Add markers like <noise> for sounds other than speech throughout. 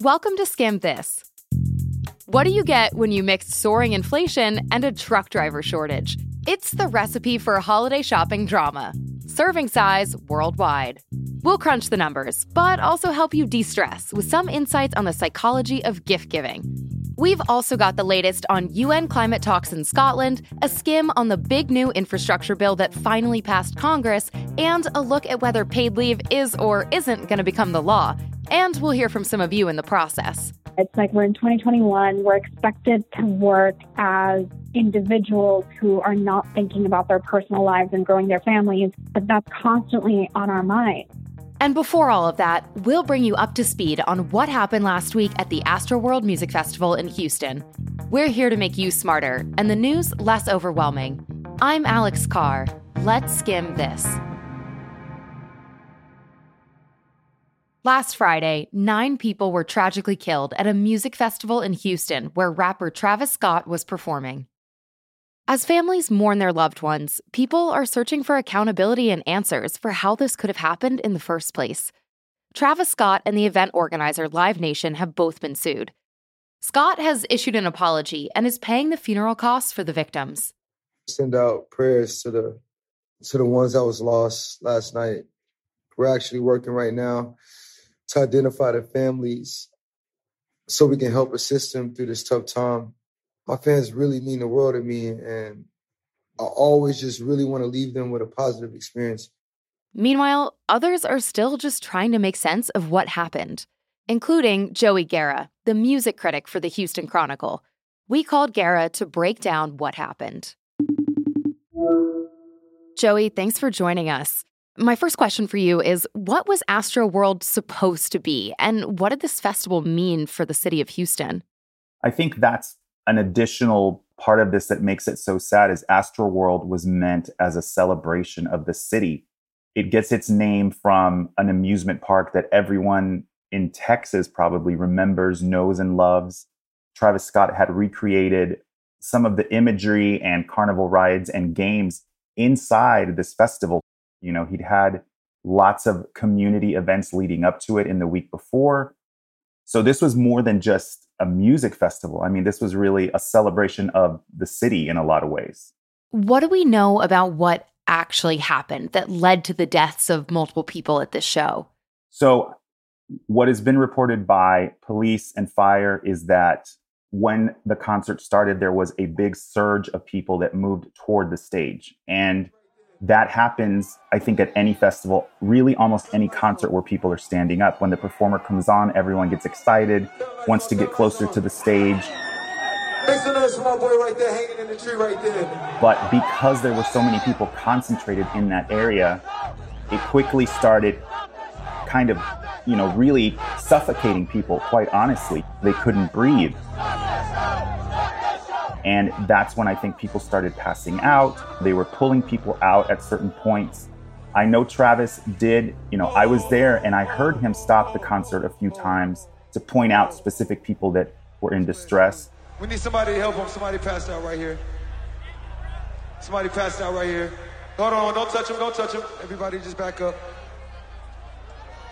Welcome to Skimm This. What do you get when you mix soaring inflation and a truck driver shortage? It's the recipe for a holiday shopping drama, serving size worldwide. We'll crunch the numbers, but also help you de stress with some insights on the psychology of gift giving. We've also got the latest on UN climate talks in Scotland, a skim on the big new infrastructure bill that finally passed Congress, and a look at whether paid leave is or isn't going to become the law. And we'll hear from some of you in the process. It's like we're in 2021, we're expected to work as individuals who are not thinking about their personal lives and growing their families, but that's constantly on our mind. And before all of that, we'll bring you up to speed on what happened last week at the Astroworld Music Festival in Houston. We're here to make you smarter and the news less overwhelming. I'm Alex Carr. Let's skim this. Last Friday, nine people were tragically killed at a music festival in Houston where rapper Travis Scott was performing. As families mourn their loved ones, people are searching for accountability and answers for how this could have happened in the first place. Travis Scott and the event organizer Live Nation have both been sued. Scott has issued an apology and is paying the funeral costs for the victims. Send out prayers to the to the ones that was lost last night. We're actually working right now to identify the families so we can help assist them through this tough time my fans really mean the world to me, and I always just really want to leave them with a positive experience. Meanwhile, others are still just trying to make sense of what happened, including Joey Guerra, the music critic for the Houston Chronicle. We called Guerra to break down what happened. Joey, thanks for joining us. My first question for you is what was Astroworld supposed to be, and what did this festival mean for the city of Houston? I think that's an additional part of this that makes it so sad is Astroworld was meant as a celebration of the city. It gets its name from an amusement park that everyone in Texas probably remembers, knows, and loves. Travis Scott had recreated some of the imagery and carnival rides and games inside this festival. You know, he'd had lots of community events leading up to it in the week before. So this was more than just a music festival. I mean, this was really a celebration of the city in a lot of ways. What do we know about what actually happened that led to the deaths of multiple people at this show? So, what has been reported by police and fire is that when the concert started, there was a big surge of people that moved toward the stage. And that happens, I think, at any festival, really almost any concert where people are standing up. When the performer comes on, everyone gets excited, wants to get closer to the stage. But because there were so many people concentrated in that area, it quickly started kind of, you know, really suffocating people, quite honestly. They couldn't breathe. And that's when I think people started passing out. They were pulling people out at certain points. I know Travis did, you know, I was there and I heard him stop the concert a few times to point out specific people that were in distress. We need somebody to help him. Somebody passed out right here. Somebody passed out right here. Hold on, don't touch him, don't touch him. Everybody just back up.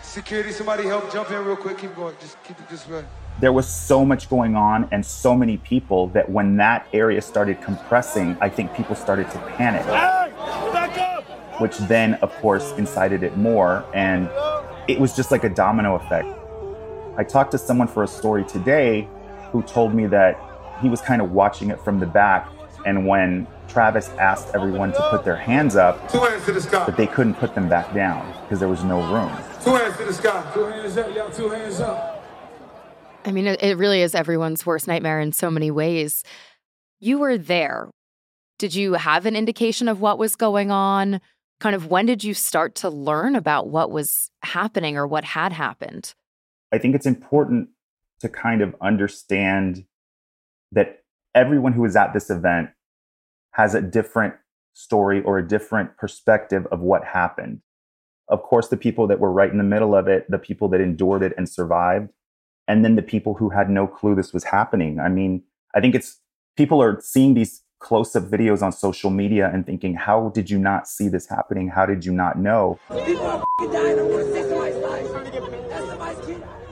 Security, somebody help jump in real quick. Keep going. Just keep it just right there was so much going on and so many people that when that area started compressing, I think people started to panic. which then, of course, incited it more. And it was just like a domino effect. I talked to someone for a story today who told me that he was kind of watching it from the back. And when Travis asked everyone to put their hands up, two hands to the sky. but they couldn't put them back down because there was no room. Two hands to the sky. Two hands up, y'all. Two hands up. I mean, it really is everyone's worst nightmare in so many ways. You were there. Did you have an indication of what was going on? Kind of when did you start to learn about what was happening or what had happened? I think it's important to kind of understand that everyone who is at this event has a different story or a different perspective of what happened. Of course, the people that were right in the middle of it, the people that endured it and survived, and then the people who had no clue this was happening. I mean, I think it's people are seeing these close up videos on social media and thinking, how did you not see this happening? How did you not know?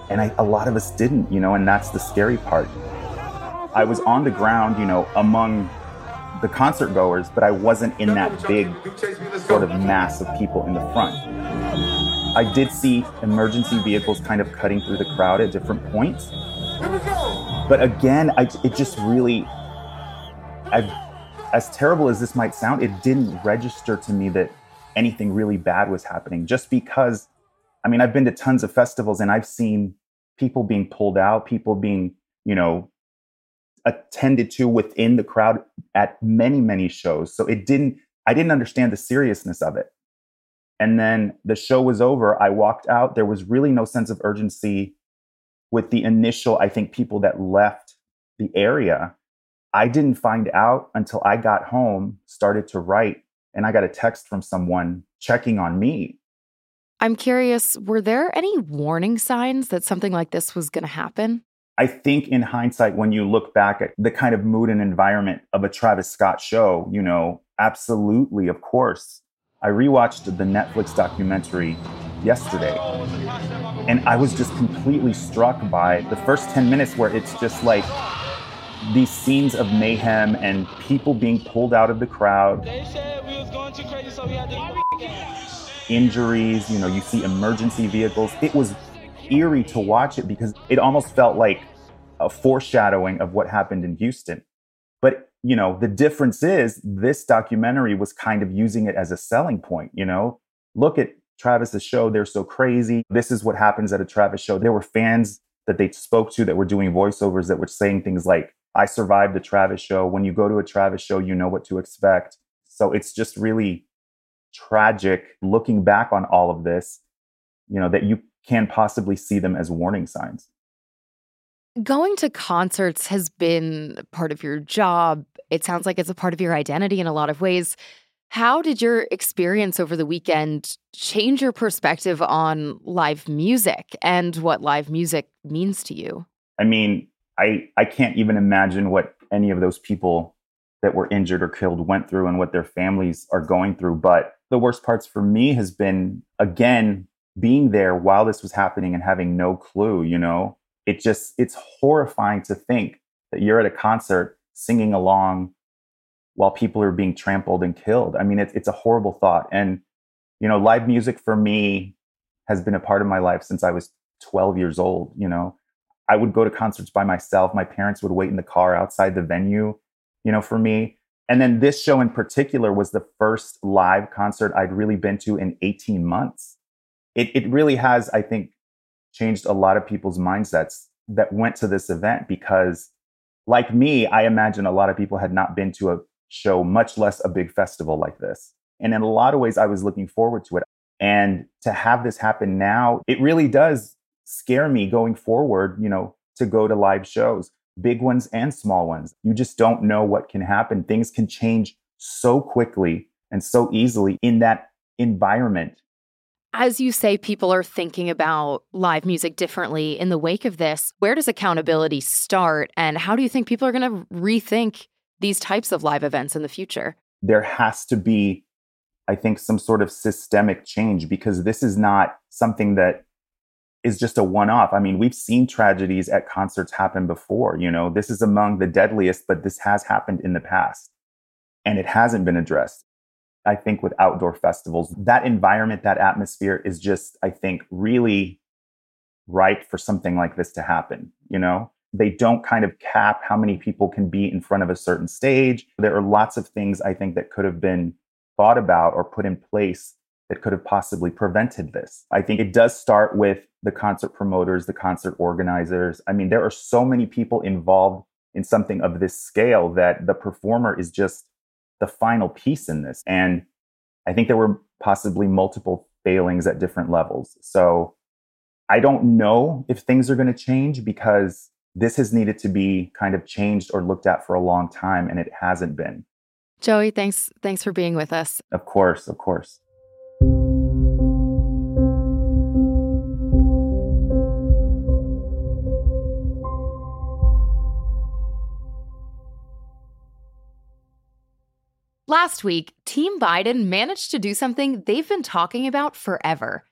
And I, a lot of us didn't, you know, and that's the scary part. I was on the ground, you know, among the concert goers, but I wasn't in that big sort of mass of people in the front. I did see emergency vehicles kind of cutting through the crowd at different points. But again, I, it just really, I, as terrible as this might sound, it didn't register to me that anything really bad was happening just because, I mean, I've been to tons of festivals and I've seen people being pulled out, people being, you know, attended to within the crowd at many, many shows. So it didn't, I didn't understand the seriousness of it. And then the show was over. I walked out. There was really no sense of urgency with the initial, I think, people that left the area. I didn't find out until I got home, started to write, and I got a text from someone checking on me. I'm curious, were there any warning signs that something like this was going to happen? I think in hindsight, when you look back at the kind of mood and environment of a Travis Scott show, you know, absolutely, of course. I rewatched the Netflix documentary yesterday, and I was just completely struck by the first 10 minutes where it's just like these scenes of mayhem and people being pulled out of the crowd. Injuries, you know, you see emergency vehicles. It was eerie to watch it because it almost felt like a foreshadowing of what happened in Houston. You know, the difference is this documentary was kind of using it as a selling point, you know? Look at Travis's show, they're so crazy. This is what happens at a Travis show. There were fans that they spoke to that were doing voiceovers that were saying things like, I survived the Travis show. When you go to a Travis show, you know what to expect. So it's just really tragic looking back on all of this, you know, that you can possibly see them as warning signs. Going to concerts has been part of your job. It sounds like it's a part of your identity in a lot of ways. How did your experience over the weekend change your perspective on live music and what live music means to you? I mean, I I can't even imagine what any of those people that were injured or killed went through and what their families are going through, but the worst parts for me has been again being there while this was happening and having no clue, you know, it just, it's horrifying to think that you're at a concert singing along while people are being trampled and killed. I mean, it's, it's a horrible thought. And, you know, live music for me has been a part of my life since I was 12 years old. You know, I would go to concerts by myself. My parents would wait in the car outside the venue, you know, for me. And then this show in particular was the first live concert I'd really been to in 18 months it, it really has, I think, changed a lot of people's mindsets that went to this event because, like me, I imagine a lot of people had not been to a show, much less a big festival like this. And in a lot of ways, I was looking forward to it. And to have this happen now, it really does scare me going forward, you know, to go to live shows, big ones and small ones. You just don't know what can happen. Things can change so quickly and so easily in that environment as you say, people are thinking about live music differently in the wake of this. Where does accountability start? And how do you think people are going to rethink these types of live events in the future? There has to be, I think, some sort of systemic change because this is not something that is just a one off. I mean, we've seen tragedies at concerts happen before. You know, this is among the deadliest, but this has happened in the past and it hasn't been addressed. I think with outdoor festivals, that environment, that atmosphere is just, I think, really ripe for something like this to happen. You know, they don't kind of cap how many people can be in front of a certain stage. There are lots of things I think that could have been thought about or put in place that could have possibly prevented this. I think it does start with the concert promoters, the concert organizers. I mean, there are so many people involved in something of this scale that the performer is just the final piece in this. And I think there were possibly multiple failings at different levels. So I don't know if things are going to change because this has needed to be kind of changed or looked at for a long time and it hasn't been. Joey, thanks thanks for being with us. Of course, of course. Last week, Team Biden managed to do something they've been talking about forever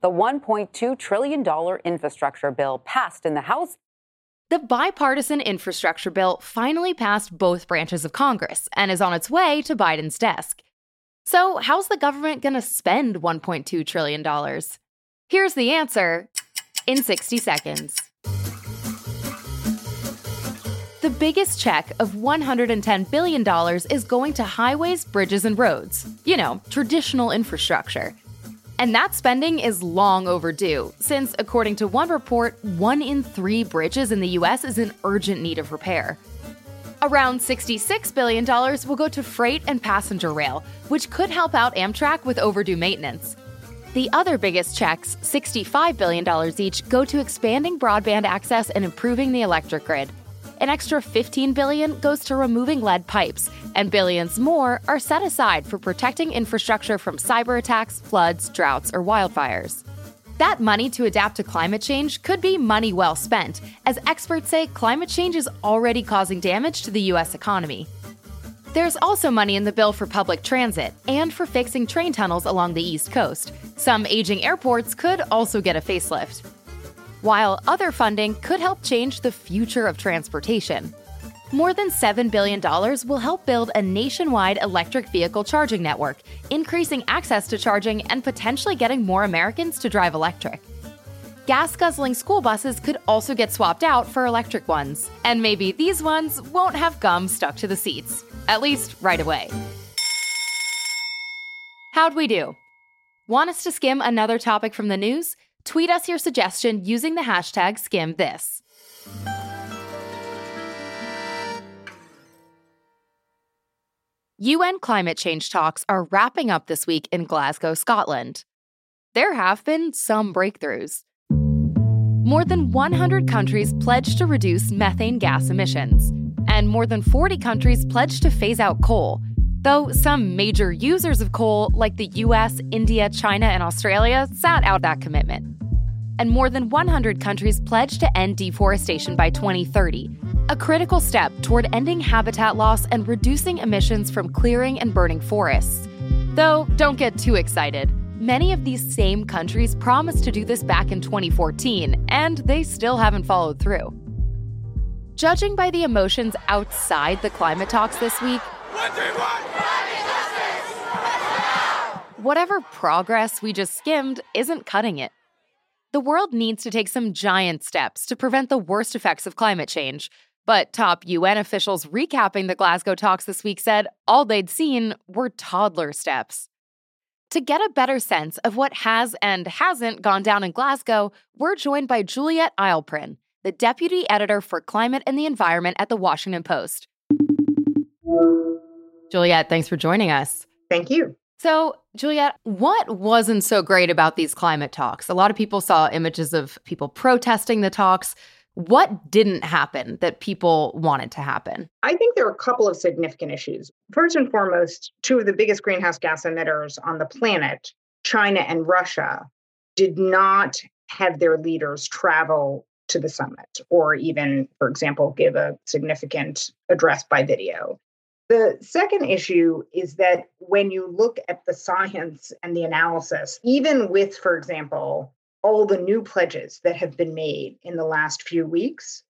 The $1.2 trillion infrastructure bill passed in the House. The bipartisan infrastructure bill finally passed both branches of Congress and is on its way to Biden's desk. So, how's the government going to spend $1.2 trillion? Here's the answer in 60 seconds. The biggest check of $110 billion is going to highways, bridges, and roads. You know, traditional infrastructure. And that spending is long overdue, since, according to one report, one in three bridges in the US is in urgent need of repair. Around $66 billion will go to freight and passenger rail, which could help out Amtrak with overdue maintenance. The other biggest checks, $65 billion each, go to expanding broadband access and improving the electric grid. An extra 15 billion goes to removing lead pipes, and billions more are set aside for protecting infrastructure from cyber attacks, floods, droughts, or wildfires. That money to adapt to climate change could be money well spent, as experts say climate change is already causing damage to the US economy. There's also money in the bill for public transit and for fixing train tunnels along the East Coast. Some aging airports could also get a facelift while other funding could help change the future of transportation. More than $7 billion will help build a nationwide electric vehicle charging network, increasing access to charging and potentially getting more Americans to drive electric. Gas guzzling school buses could also get swapped out for electric ones, and maybe these ones won't have gum stuck to the seats, at least right away. How'd we do? Want us to skim another topic from the news? Tweet us your suggestion using the hashtag SkimmThis. UN climate change talks are wrapping up this week in Glasgow, Scotland. There have been some breakthroughs. More than 100 countries pledged to reduce methane gas emissions, and more than 40 countries pledged to phase out coal, though some major users of coal, like the US, India, China, and Australia, sat out that commitment and more than 100 countries pledged to end deforestation by 2030, a critical step toward ending habitat loss and reducing emissions from clearing and burning forests. Though, don't get too excited. Many of these same countries promised to do this back in 2014, and they still haven't followed through. Judging by the emotions outside the climate talks this week, whatever progress we just skimmed isn't cutting it the world needs to take some giant steps to prevent the worst effects of climate change. But top UN officials recapping the Glasgow talks this week said all they'd seen were toddler steps. To get a better sense of what has and hasn't gone down in Glasgow, we're joined by Juliet Eilperin, the deputy editor for climate and the environment at the Washington Post. Juliet, thanks for joining us. Thank you. So, Juliet, what wasn't so great about these climate talks? A lot of people saw images of people protesting the talks. What didn't happen that people wanted to happen? I think there are a couple of significant issues. First and foremost, two of the biggest greenhouse gas emitters on the planet, China and Russia, did not have their leaders travel to the summit or even, for example, give a significant address by video. The second issue is that when you look at the science and the analysis, even with, for example, all the new pledges that have been made in the last few weeks,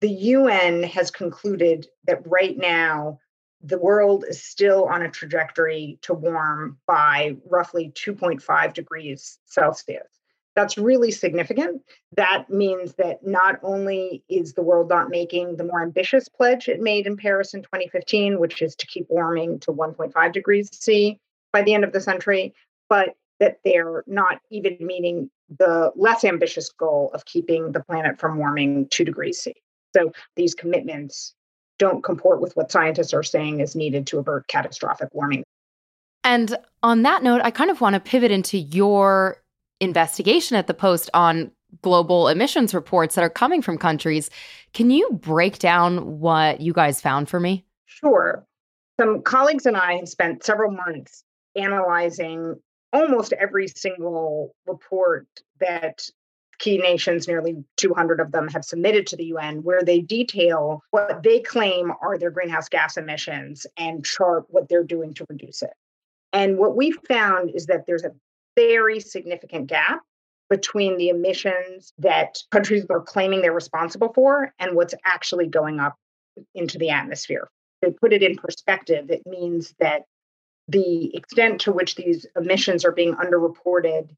the UN has concluded that right now the world is still on a trajectory to warm by roughly 2.5 degrees Celsius. That's really significant. That means that not only is the world not making the more ambitious pledge it made in Paris in 2015, which is to keep warming to 1.5 degrees C by the end of the century, but that they're not even meeting the less ambitious goal of keeping the planet from warming 2 degrees C. So these commitments don't comport with what scientists are saying is needed to avert catastrophic warming. And on that note, I kind of want to pivot into your investigation at the Post on global emissions reports that are coming from countries. Can you break down what you guys found for me? Sure. Some colleagues and I have spent several months analyzing almost every single report that key nations, nearly 200 of them, have submitted to the UN, where they detail what they claim are their greenhouse gas emissions and chart what they're doing to reduce it. And what we found is that there's a very significant gap between the emissions that countries are claiming they're responsible for and what's actually going up into the atmosphere. To put it in perspective, it means that the extent to which these emissions are being underreported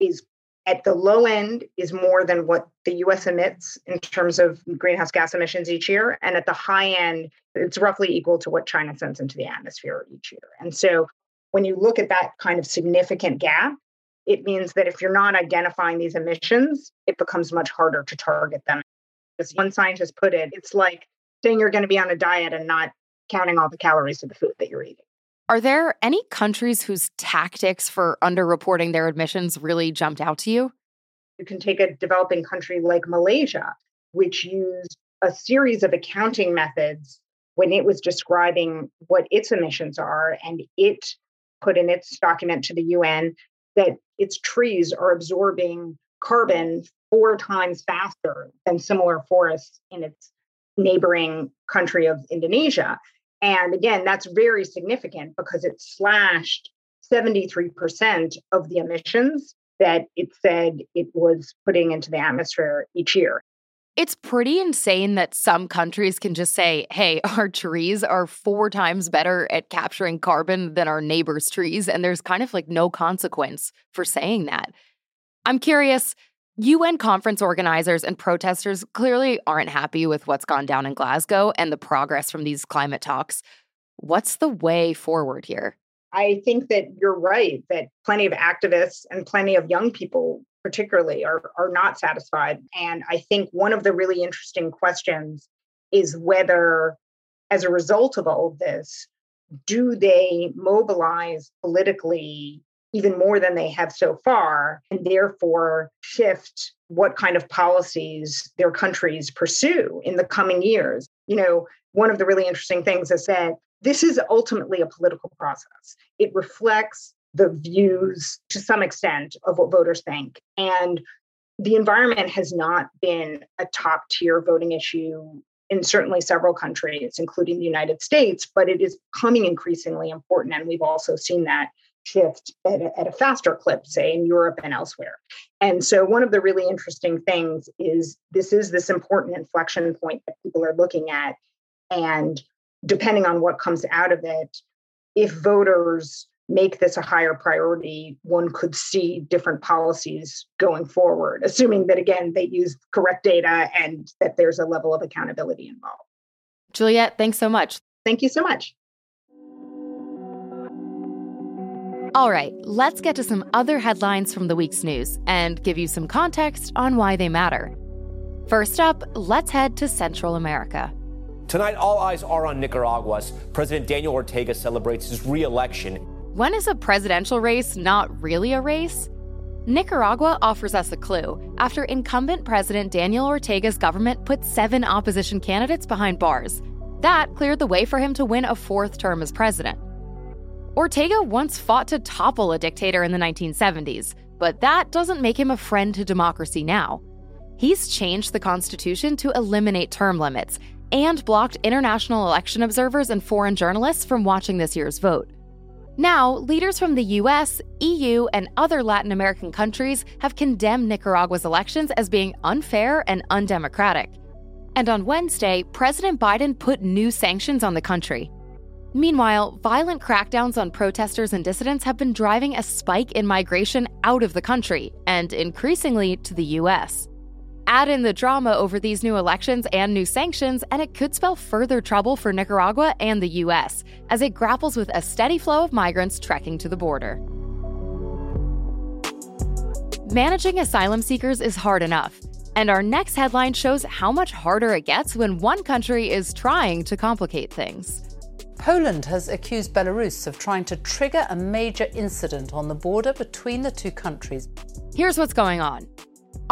is at the low end is more than what the US emits in terms of greenhouse gas emissions each year. And at the high end, it's roughly equal to what China sends into the atmosphere each year. And so when you look at that kind of significant gap, it means that if you're not identifying these emissions, it becomes much harder to target them. As one scientist put it, it's like saying you're going to be on a diet and not counting all the calories of the food that you're eating. Are there any countries whose tactics for underreporting their emissions really jumped out to you? You can take a developing country like Malaysia, which used a series of accounting methods when it was describing what its emissions are. And it put in its document to the UN that its trees are absorbing carbon four times faster than similar forests in its neighboring country of Indonesia. And again, that's very significant because it slashed 73% of the emissions that it said it was putting into the atmosphere each year. It's pretty insane that some countries can just say, hey, <laughs> our trees are four times better at capturing carbon than our neighbors' trees. And there's kind of like no consequence for saying that. I'm curious UN conference organizers and protesters clearly aren't happy with what's gone down in Glasgow and the progress from these climate talks. What's the way forward here? I think that you're right that plenty of activists and plenty of young people, particularly, are, are not satisfied. And I think one of the really interesting questions is whether, as a result of all of this, do they mobilize politically even more than they have so far, and therefore shift what kind of policies their countries pursue in the coming years. You know, one of the really interesting things is that this is ultimately a political process. It reflects the views to some extent of what voters think. And the environment has not been a top tier voting issue in certainly several countries, including the United States, but it is becoming increasingly important. And we've also seen that shift at a, at a faster clip, say in Europe and elsewhere. And so, one of the really interesting things is this is this important inflection point that people are looking at. And depending on what comes out of it, if voters make this a higher priority, one could see different policies going forward, assuming that, again, they use correct data and that there's a level of accountability involved. Juliet, thanks so much. Thank you so much. All right, let's get to some other headlines from the week's news and give you some context on why they matter. First up, let's head to Central America. Tonight, all eyes are on Nicaragua President Daniel Ortega celebrates his re election. When is a presidential race not really a race? Nicaragua offers us a clue after incumbent President Daniel Ortega's government put seven opposition candidates behind bars. That cleared the way for him to win a fourth term as president. Ortega once fought to topple a dictator in the 1970s, but that doesn't make him a friend to democracy now. He's changed the Constitution to eliminate term limits and blocked international election observers and foreign journalists from watching this year's vote. Now, leaders from the US, EU, and other Latin American countries have condemned Nicaragua's elections as being unfair and undemocratic. And on Wednesday, President Biden put new sanctions on the country. Meanwhile, violent crackdowns on protesters and dissidents have been driving a spike in migration out of the country and increasingly to the US. Add in the drama over these new elections and new sanctions, and it could spell further trouble for Nicaragua and the US as it grapples with a steady flow of migrants trekking to the border. Managing asylum seekers is hard enough, and our next headline shows how much harder it gets when one country is trying to complicate things. Poland has accused Belarus of trying to trigger a major incident on the border between the two countries. Here's what's going on.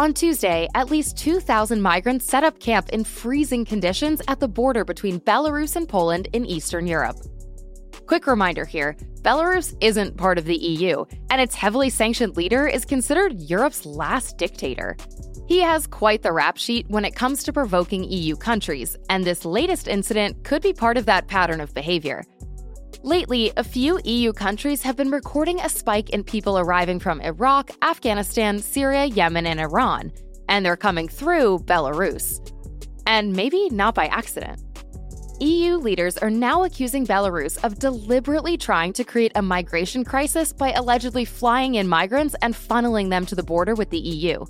On Tuesday, at least 2,000 migrants set up camp in freezing conditions at the border between Belarus and Poland in Eastern Europe. Quick reminder here Belarus isn't part of the EU, and its heavily sanctioned leader is considered Europe's last dictator. He has quite the rap sheet when it comes to provoking EU countries, and this latest incident could be part of that pattern of behavior. Lately, a few EU countries have been recording a spike in people arriving from Iraq, Afghanistan, Syria, Yemen, and Iran, and they're coming through Belarus. And maybe not by accident. EU leaders are now accusing Belarus of deliberately trying to create a migration crisis by allegedly flying in migrants and funneling them to the border with the EU.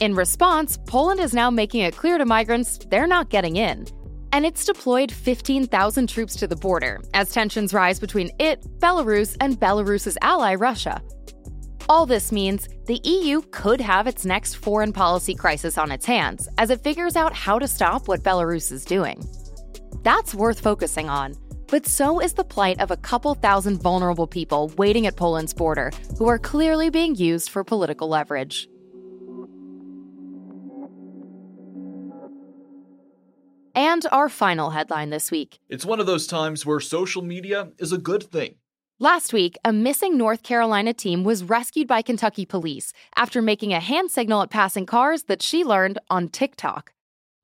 In response, Poland is now making it clear to migrants they're not getting in and it's deployed 15,000 troops to the border as tensions rise between it, Belarus, and Belarus's ally, Russia. All this means the EU could have its next foreign policy crisis on its hands as it figures out how to stop what Belarus is doing. That's worth focusing on, but so is the plight of a couple thousand vulnerable people waiting at Poland's border who are clearly being used for political leverage. And our final headline this week. It's one of those times where social media is a good thing. Last week, a missing North Carolina teen was rescued by Kentucky police after making a hand signal at passing cars that she learned on TikTok.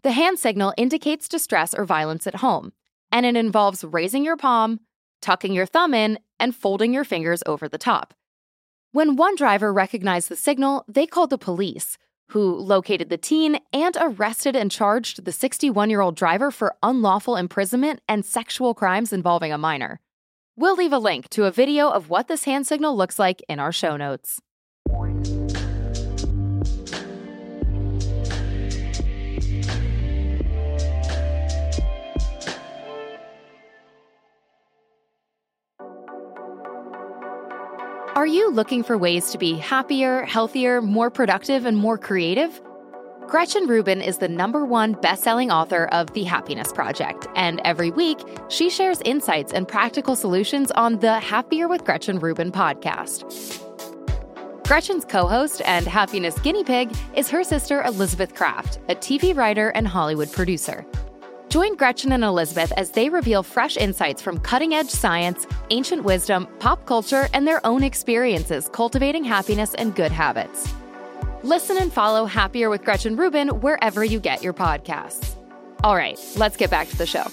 The hand signal indicates distress or violence at home, and it involves raising your palm, tucking your thumb in, and folding your fingers over the top. When one driver recognized the signal, they called the police, who located the teen and arrested and charged the 61 year old driver for unlawful imprisonment and sexual crimes involving a minor. We'll leave a link to a video of what this hand signal looks like in our show notes. Are you looking for ways to be happier, healthier, more productive, and more creative? Gretchen Rubin is the number one best-selling author of The Happiness Project, and every week she shares insights and practical solutions on the Happier with Gretchen Rubin podcast. Gretchen's co-host and happiness guinea pig is her sister Elizabeth Craft, a TV writer and Hollywood producer. Join Gretchen and Elizabeth as they reveal fresh insights from cutting edge science, ancient wisdom, pop culture, and their own experiences cultivating happiness and good habits. Listen and follow Happier with Gretchen Rubin wherever you get your podcasts. All right, let's get back to the show.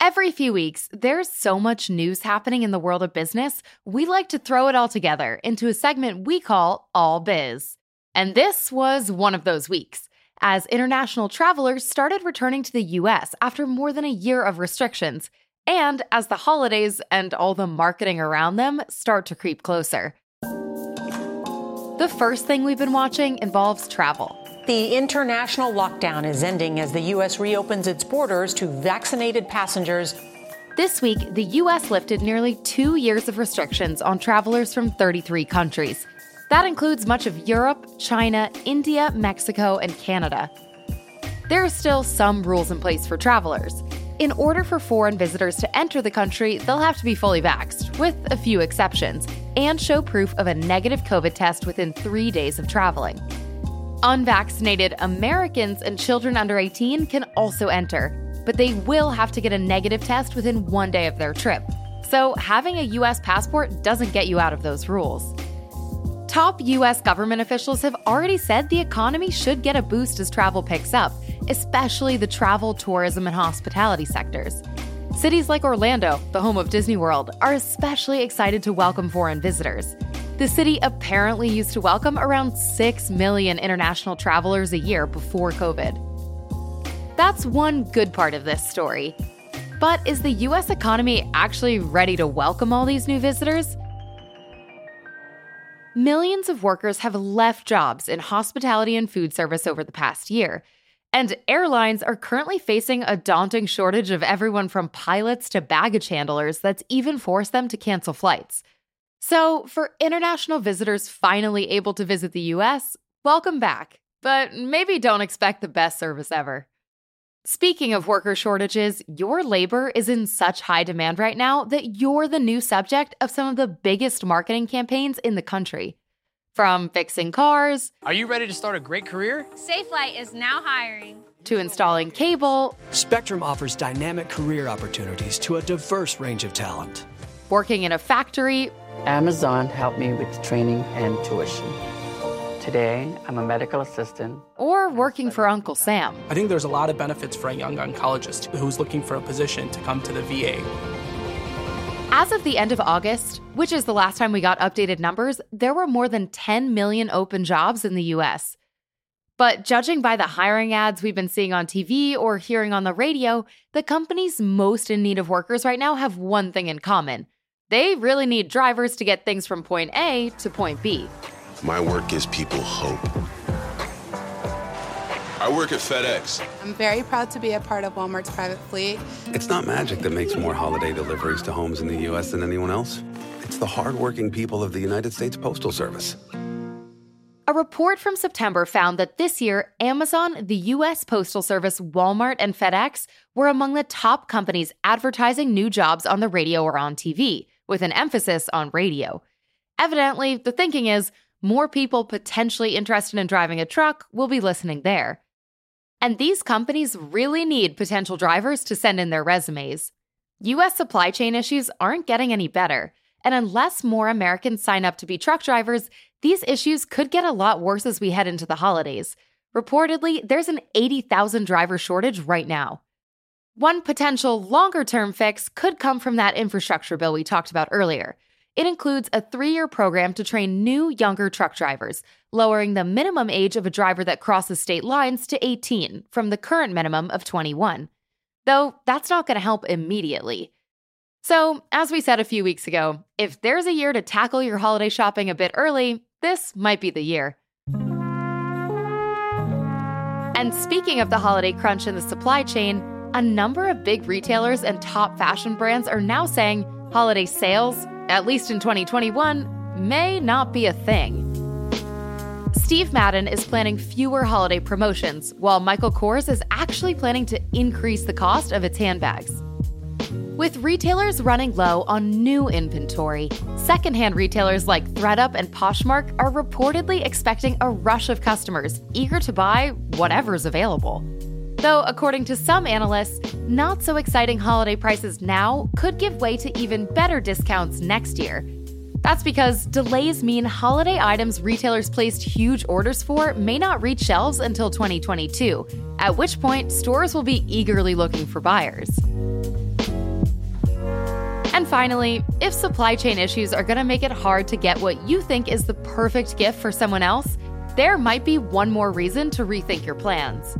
Every few weeks, there's so much news happening in the world of business, we like to throw it all together into a segment we call All Biz. And this was one of those weeks, as international travelers started returning to the US after more than a year of restrictions, and as the holidays and all the marketing around them start to creep closer. The first thing we've been watching involves travel. The international lockdown is ending as the U.S. reopens its borders to vaccinated passengers. This week, the U.S. lifted nearly two years of restrictions on travelers from 33 countries. That includes much of Europe, China, India, Mexico, and Canada. There are still some rules in place for travelers. In order for foreign visitors to enter the country, they'll have to be fully vaxxed, with a few exceptions, and show proof of a negative COVID test within three days of traveling. Unvaccinated Americans and children under 18 can also enter, but they will have to get a negative test within one day of their trip. So, having a US passport doesn't get you out of those rules. Top US government officials have already said the economy should get a boost as travel picks up, especially the travel, tourism, and hospitality sectors. Cities like Orlando, the home of Disney World, are especially excited to welcome foreign visitors. The city apparently used to welcome around 6 million international travelers a year before COVID. That's one good part of this story. But is the US economy actually ready to welcome all these new visitors? Millions of workers have left jobs in hospitality and food service over the past year. And airlines are currently facing a daunting shortage of everyone from pilots to baggage handlers that's even forced them to cancel flights. So, for international visitors finally able to visit the US, welcome back. But maybe don't expect the best service ever. Speaking of worker shortages, your labor is in such high demand right now that you're the new subject of some of the biggest marketing campaigns in the country. From fixing cars. Are you ready to start a great career? Safelite is now hiring. To installing cable. Spectrum offers dynamic career opportunities to a diverse range of talent. Working in a factory. Amazon helped me with training and tuition. Today, I'm a medical assistant. Or working for Uncle Sam. I think there's a lot of benefits for a young oncologist who's looking for a position to come to the VA. As of the end of August, which is the last time we got updated numbers, there were more than 10 million open jobs in the US. But judging by the hiring ads we've been seeing on TV or hearing on the radio, the companies most in need of workers right now have one thing in common. They really need drivers to get things from point A to point B. My work gives people hope. I work at FedEx. I'm very proud to be a part of Walmart's private fleet. It's not magic that makes more holiday deliveries to homes in the U.S. than anyone else. It's the hardworking people of the United States Postal Service. A report from September found that this year, Amazon, the U.S. Postal Service, Walmart, and FedEx were among the top companies advertising new jobs on the radio or on TV, with an emphasis on radio. Evidently, the thinking is more people potentially interested in driving a truck will be listening there. And these companies really need potential drivers to send in their resumes. US supply chain issues aren't getting any better, and unless more Americans sign up to be truck drivers, these issues could get a lot worse as we head into the holidays. Reportedly, there's an 80,000 driver shortage right now. One potential longer term fix could come from that infrastructure bill we talked about earlier. It includes a three year program to train new, younger truck drivers, lowering the minimum age of a driver that crosses state lines to 18 from the current minimum of 21. Though that's not going to help immediately. So, as we said a few weeks ago, if there's a year to tackle your holiday shopping a bit early, this might be the year. And speaking of the holiday crunch in the supply chain, a number of big retailers and top fashion brands are now saying holiday sales, at least in 2021, may not be a thing. Steve Madden is planning fewer holiday promotions, while Michael Kors is actually planning to increase the cost of its handbags. With retailers running low on new inventory, secondhand retailers like ThredUp and Poshmark are reportedly expecting a rush of customers eager to buy whatever's available. Though, according to some analysts, not so exciting holiday prices now could give way to even better discounts next year. That's because delays mean holiday items retailers placed huge orders for may not reach shelves until 2022, at which point stores will be eagerly looking for buyers. And finally, if supply chain issues are going to make it hard to get what you think is the perfect gift for someone else, there might be one more reason to rethink your plans.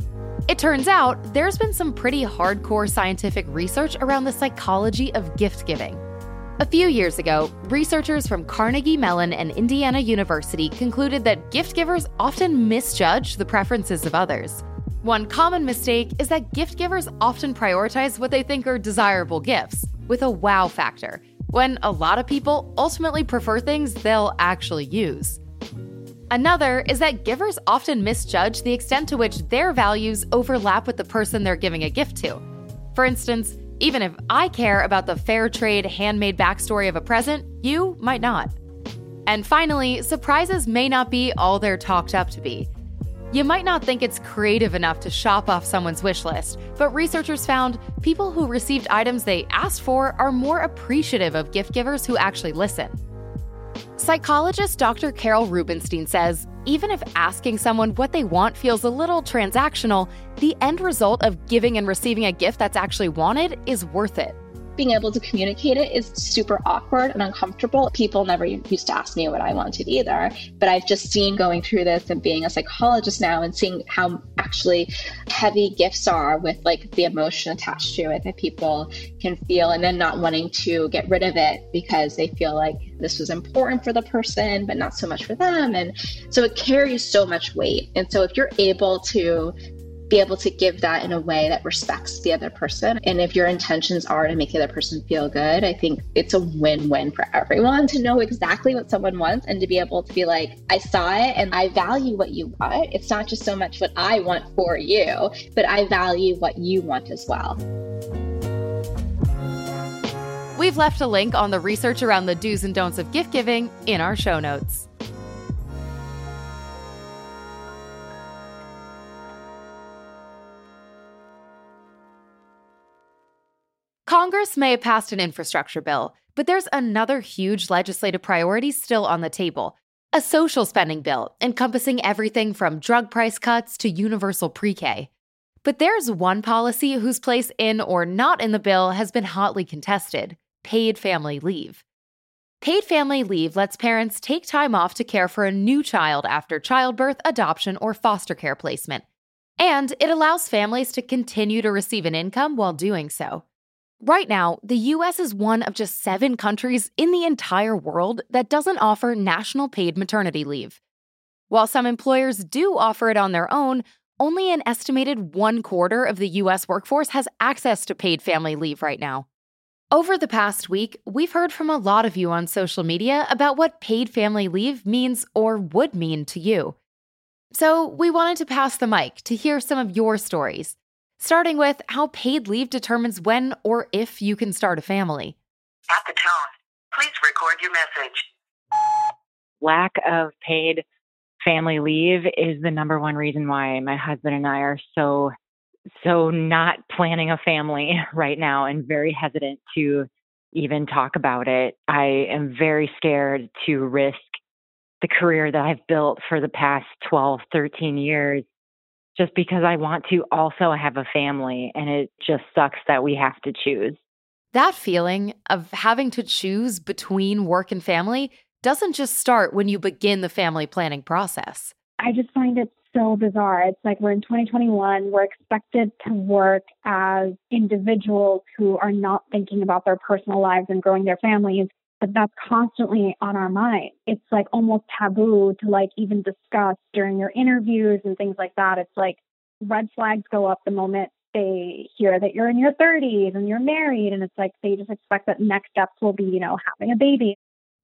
It turns out there's been some pretty hardcore scientific research around the psychology of gift giving. A few years ago, researchers from Carnegie Mellon and Indiana University concluded that gift givers often misjudge the preferences of others. One common mistake is that gift givers often prioritize what they think are desirable gifts, with a wow factor, when a lot of people ultimately prefer things they'll actually use. Another is that givers often misjudge the extent to which their values overlap with the person they're giving a gift to. For instance, even if I care about the fair trade handmade backstory of a present, you might not. And finally, surprises may not be all they're talked up to be. You might not think it's creative enough to shop off someone's wish list, but researchers found people who received items they asked for are more appreciative of gift givers who actually listen. Psychologist Dr. Carol Rubinstein says even if asking someone what they want feels a little transactional, the end result of giving and receiving a gift that's actually wanted is worth it being able to communicate it is super awkward and uncomfortable. People never used to ask me what I wanted either. But I've just seen going through this and being a psychologist now and seeing how actually heavy gifts are with like the emotion attached to it that people can feel and then not wanting to get rid of it because they feel like this was important for the person, but not so much for them. And so it carries so much weight. And so if you're able to be able to give that in a way that respects the other person. And if your intentions are to make the other person feel good, I think it's a win win for everyone to know exactly what someone wants and to be able to be like, I saw it and I value what you want. It's not just so much what I want for you, but I value what you want as well. We've left a link on the research around the do's and don'ts of gift giving in our show notes. Congress may have passed an infrastructure bill, but there's another huge legislative priority still on the table a social spending bill encompassing everything from drug price cuts to universal pre K. But there's one policy whose place in or not in the bill has been hotly contested paid family leave. Paid family leave lets parents take time off to care for a new child after childbirth, adoption, or foster care placement. And it allows families to continue to receive an income while doing so. Right now, the US is one of just seven countries in the entire world that doesn't offer national paid maternity leave. While some employers do offer it on their own, only an estimated one quarter of the US workforce has access to paid family leave right now. Over the past week, we've heard from a lot of you on social media about what paid family leave means or would mean to you. So, we wanted to pass the mic to hear some of your stories starting with how paid leave determines when or if you can start a family. At the tone, please record your message. Lack of paid family leave is the number one reason why my husband and I are so so not planning a family <laughs> right now and very hesitant to even talk about it. I am very scared to risk the career that I've built for the past 12, 13 years just because I want to also have a family. And it just sucks that we have to choose. That feeling of having to choose between work and family doesn't just start when you begin the family planning process. I just find it so bizarre. It's like we're in 2021, we're expected to work as individuals who are not thinking about their personal lives and growing their families but that's constantly on our mind. It's like almost taboo to like even discuss during your interviews and things like that. It's like red flags go up the moment they hear that you're in your 30s and you're married and it's like they just expect that next steps will be, you know, having a baby.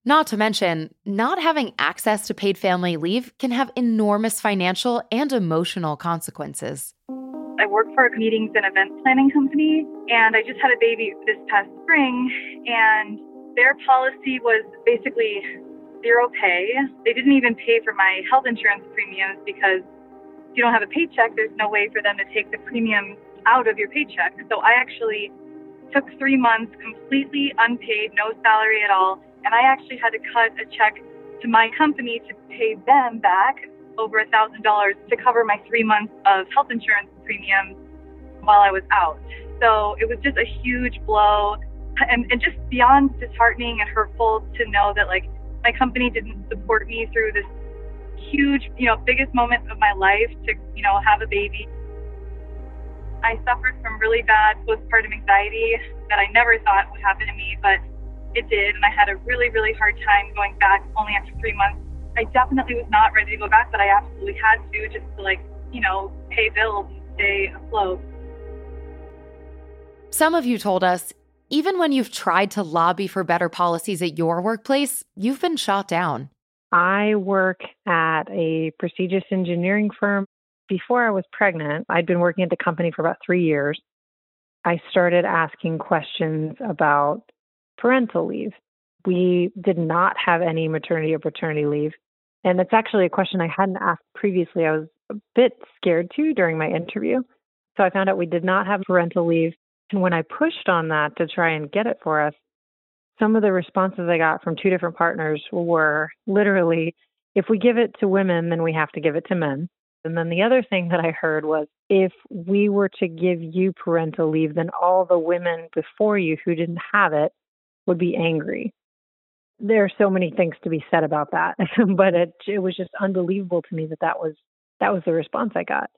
Not to mention, not having access to paid family leave can have enormous financial and emotional consequences. I work for a meetings and event planning company, and I just had a baby this past spring, and their policy was basically zero pay. They didn't even pay for my health insurance premiums because if you don't have a paycheck, there's no way for them to take the premium out of your paycheck. So I actually took three months completely unpaid, no salary at all. And I actually had to cut a check to my company to pay them back over a thousand dollars to cover my three months of health insurance premiums while I was out. So it was just a huge blow and, and just beyond disheartening and hurtful to know that like my company didn't support me through this huge, you know, biggest moment of my life to, you know, have a baby. I suffered from really bad postpartum anxiety that I never thought would happen to me, but it did. And I had a really, really hard time going back only after three months. I definitely was not ready to go back, but I absolutely had to just to like, you know, pay bills and stay afloat. Some of you told us even when you've tried to lobby for better policies at your workplace, you've been shot down. I work at a prestigious engineering firm. Before I was pregnant, I'd been working at the company for about three years. I started asking questions about parental leave. We did not have any maternity or paternity leave. And it's actually a question I hadn't asked previously. I was a bit scared to during my interview. So I found out we did not have parental leave. And when I pushed on that to try and get it for us, some of the responses I got from two different partners were literally, if we give it to women, then we have to give it to men. And then the other thing that I heard was, if we were to give you parental leave, then all the women before you who didn't have it would be angry. There are so many things to be said about that, <laughs> but it, it was just unbelievable to me that that was that was the response I got.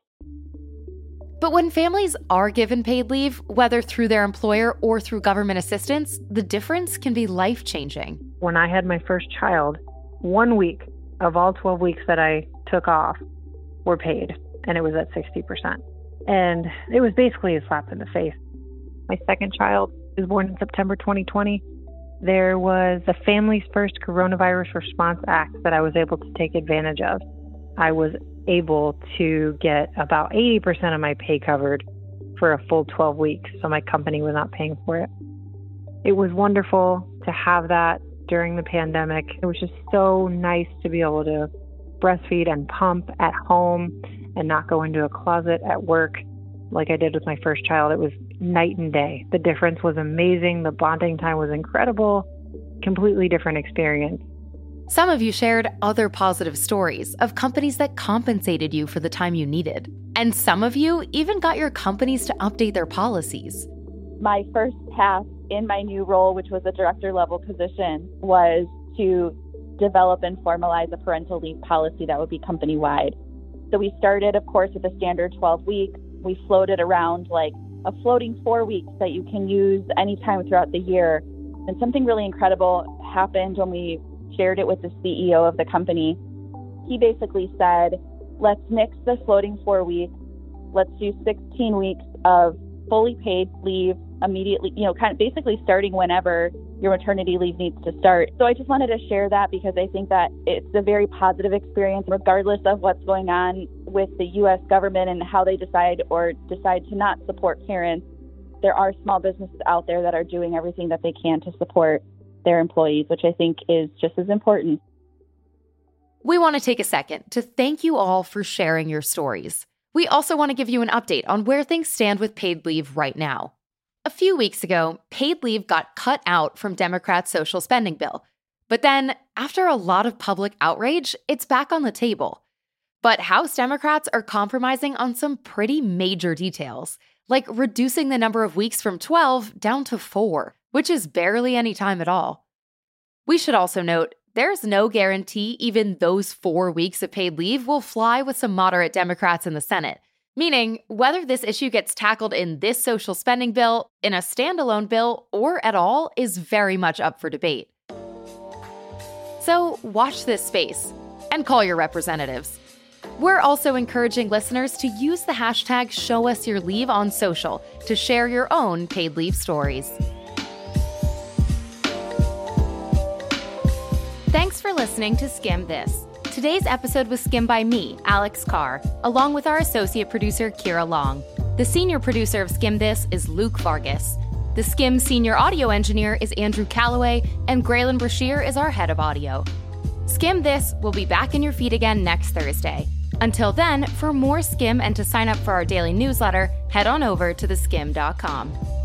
But when families are given paid leave, whether through their employer or through government assistance, the difference can be life changing. When I had my first child, one week of all 12 weeks that I took off were paid, and it was at 60%. And it was basically a slap in the face. My second child was born in September 2020. There was the Families First Coronavirus Response Act that I was able to take advantage of. I was able to get about 80% of my pay covered for a full 12 weeks, so my company was not paying for it. It was wonderful to have that during the pandemic. It was just so nice to be able to breastfeed and pump at home and not go into a closet at work like I did with my first child. It was night and day. The difference was amazing. The bonding time was incredible. Completely different experience. Some of you shared other positive stories of companies that compensated you for the time you needed. And some of you even got your companies to update their policies. My first task in my new role, which was a director level position, was to develop and formalize a parental leave policy that would be company wide. So we started, of course, with a standard 12 week. We floated around like a floating four weeks that you can use anytime throughout the year. And something really incredible happened when we shared it with the CEO of the company. He basically said, let's nix the floating four weeks. Let's do 16 weeks of fully paid leave immediately, you know, kind of basically starting whenever your maternity leave needs to start. So I just wanted to share that because I think that it's a very positive experience, regardless of what's going on with the U.S. government and how they decide or decide to not support parents. There are small businesses out there that are doing everything that they can to support their employees, which I think is just as important. We want to take a second to thank you all for sharing your stories. We also want to give you an update on where things stand with paid leave right now. A few weeks ago, paid leave got cut out from Democrats' social spending bill. But then, after a lot of public outrage, it's back on the table. But House Democrats are compromising on some pretty major details, like reducing the number of weeks from 12 down to 4, which is barely any time at all. We should also note there's no guarantee even those four weeks of paid leave will fly with some moderate Democrats in the Senate, meaning whether this issue gets tackled in this social spending bill, in a standalone bill, or at all is very much up for debate. So watch this space and call your representatives. We're also encouraging listeners to use the hashtag ShowUsYourLeave on social to share your own paid leave stories. Thanks for listening to Skimm This. Today's episode was skimmed by me, Alex Carr, along with our associate producer, Kira Long. The senior producer of Skimm This is Luke Vargas. The Skimm senior audio engineer is Andrew Calloway, and Graylin Brashear is our head of audio. Skimm This will be back in your feed again next Thursday. Until then, for more Skimm and to sign up for our daily newsletter, head on over to theskimm.com.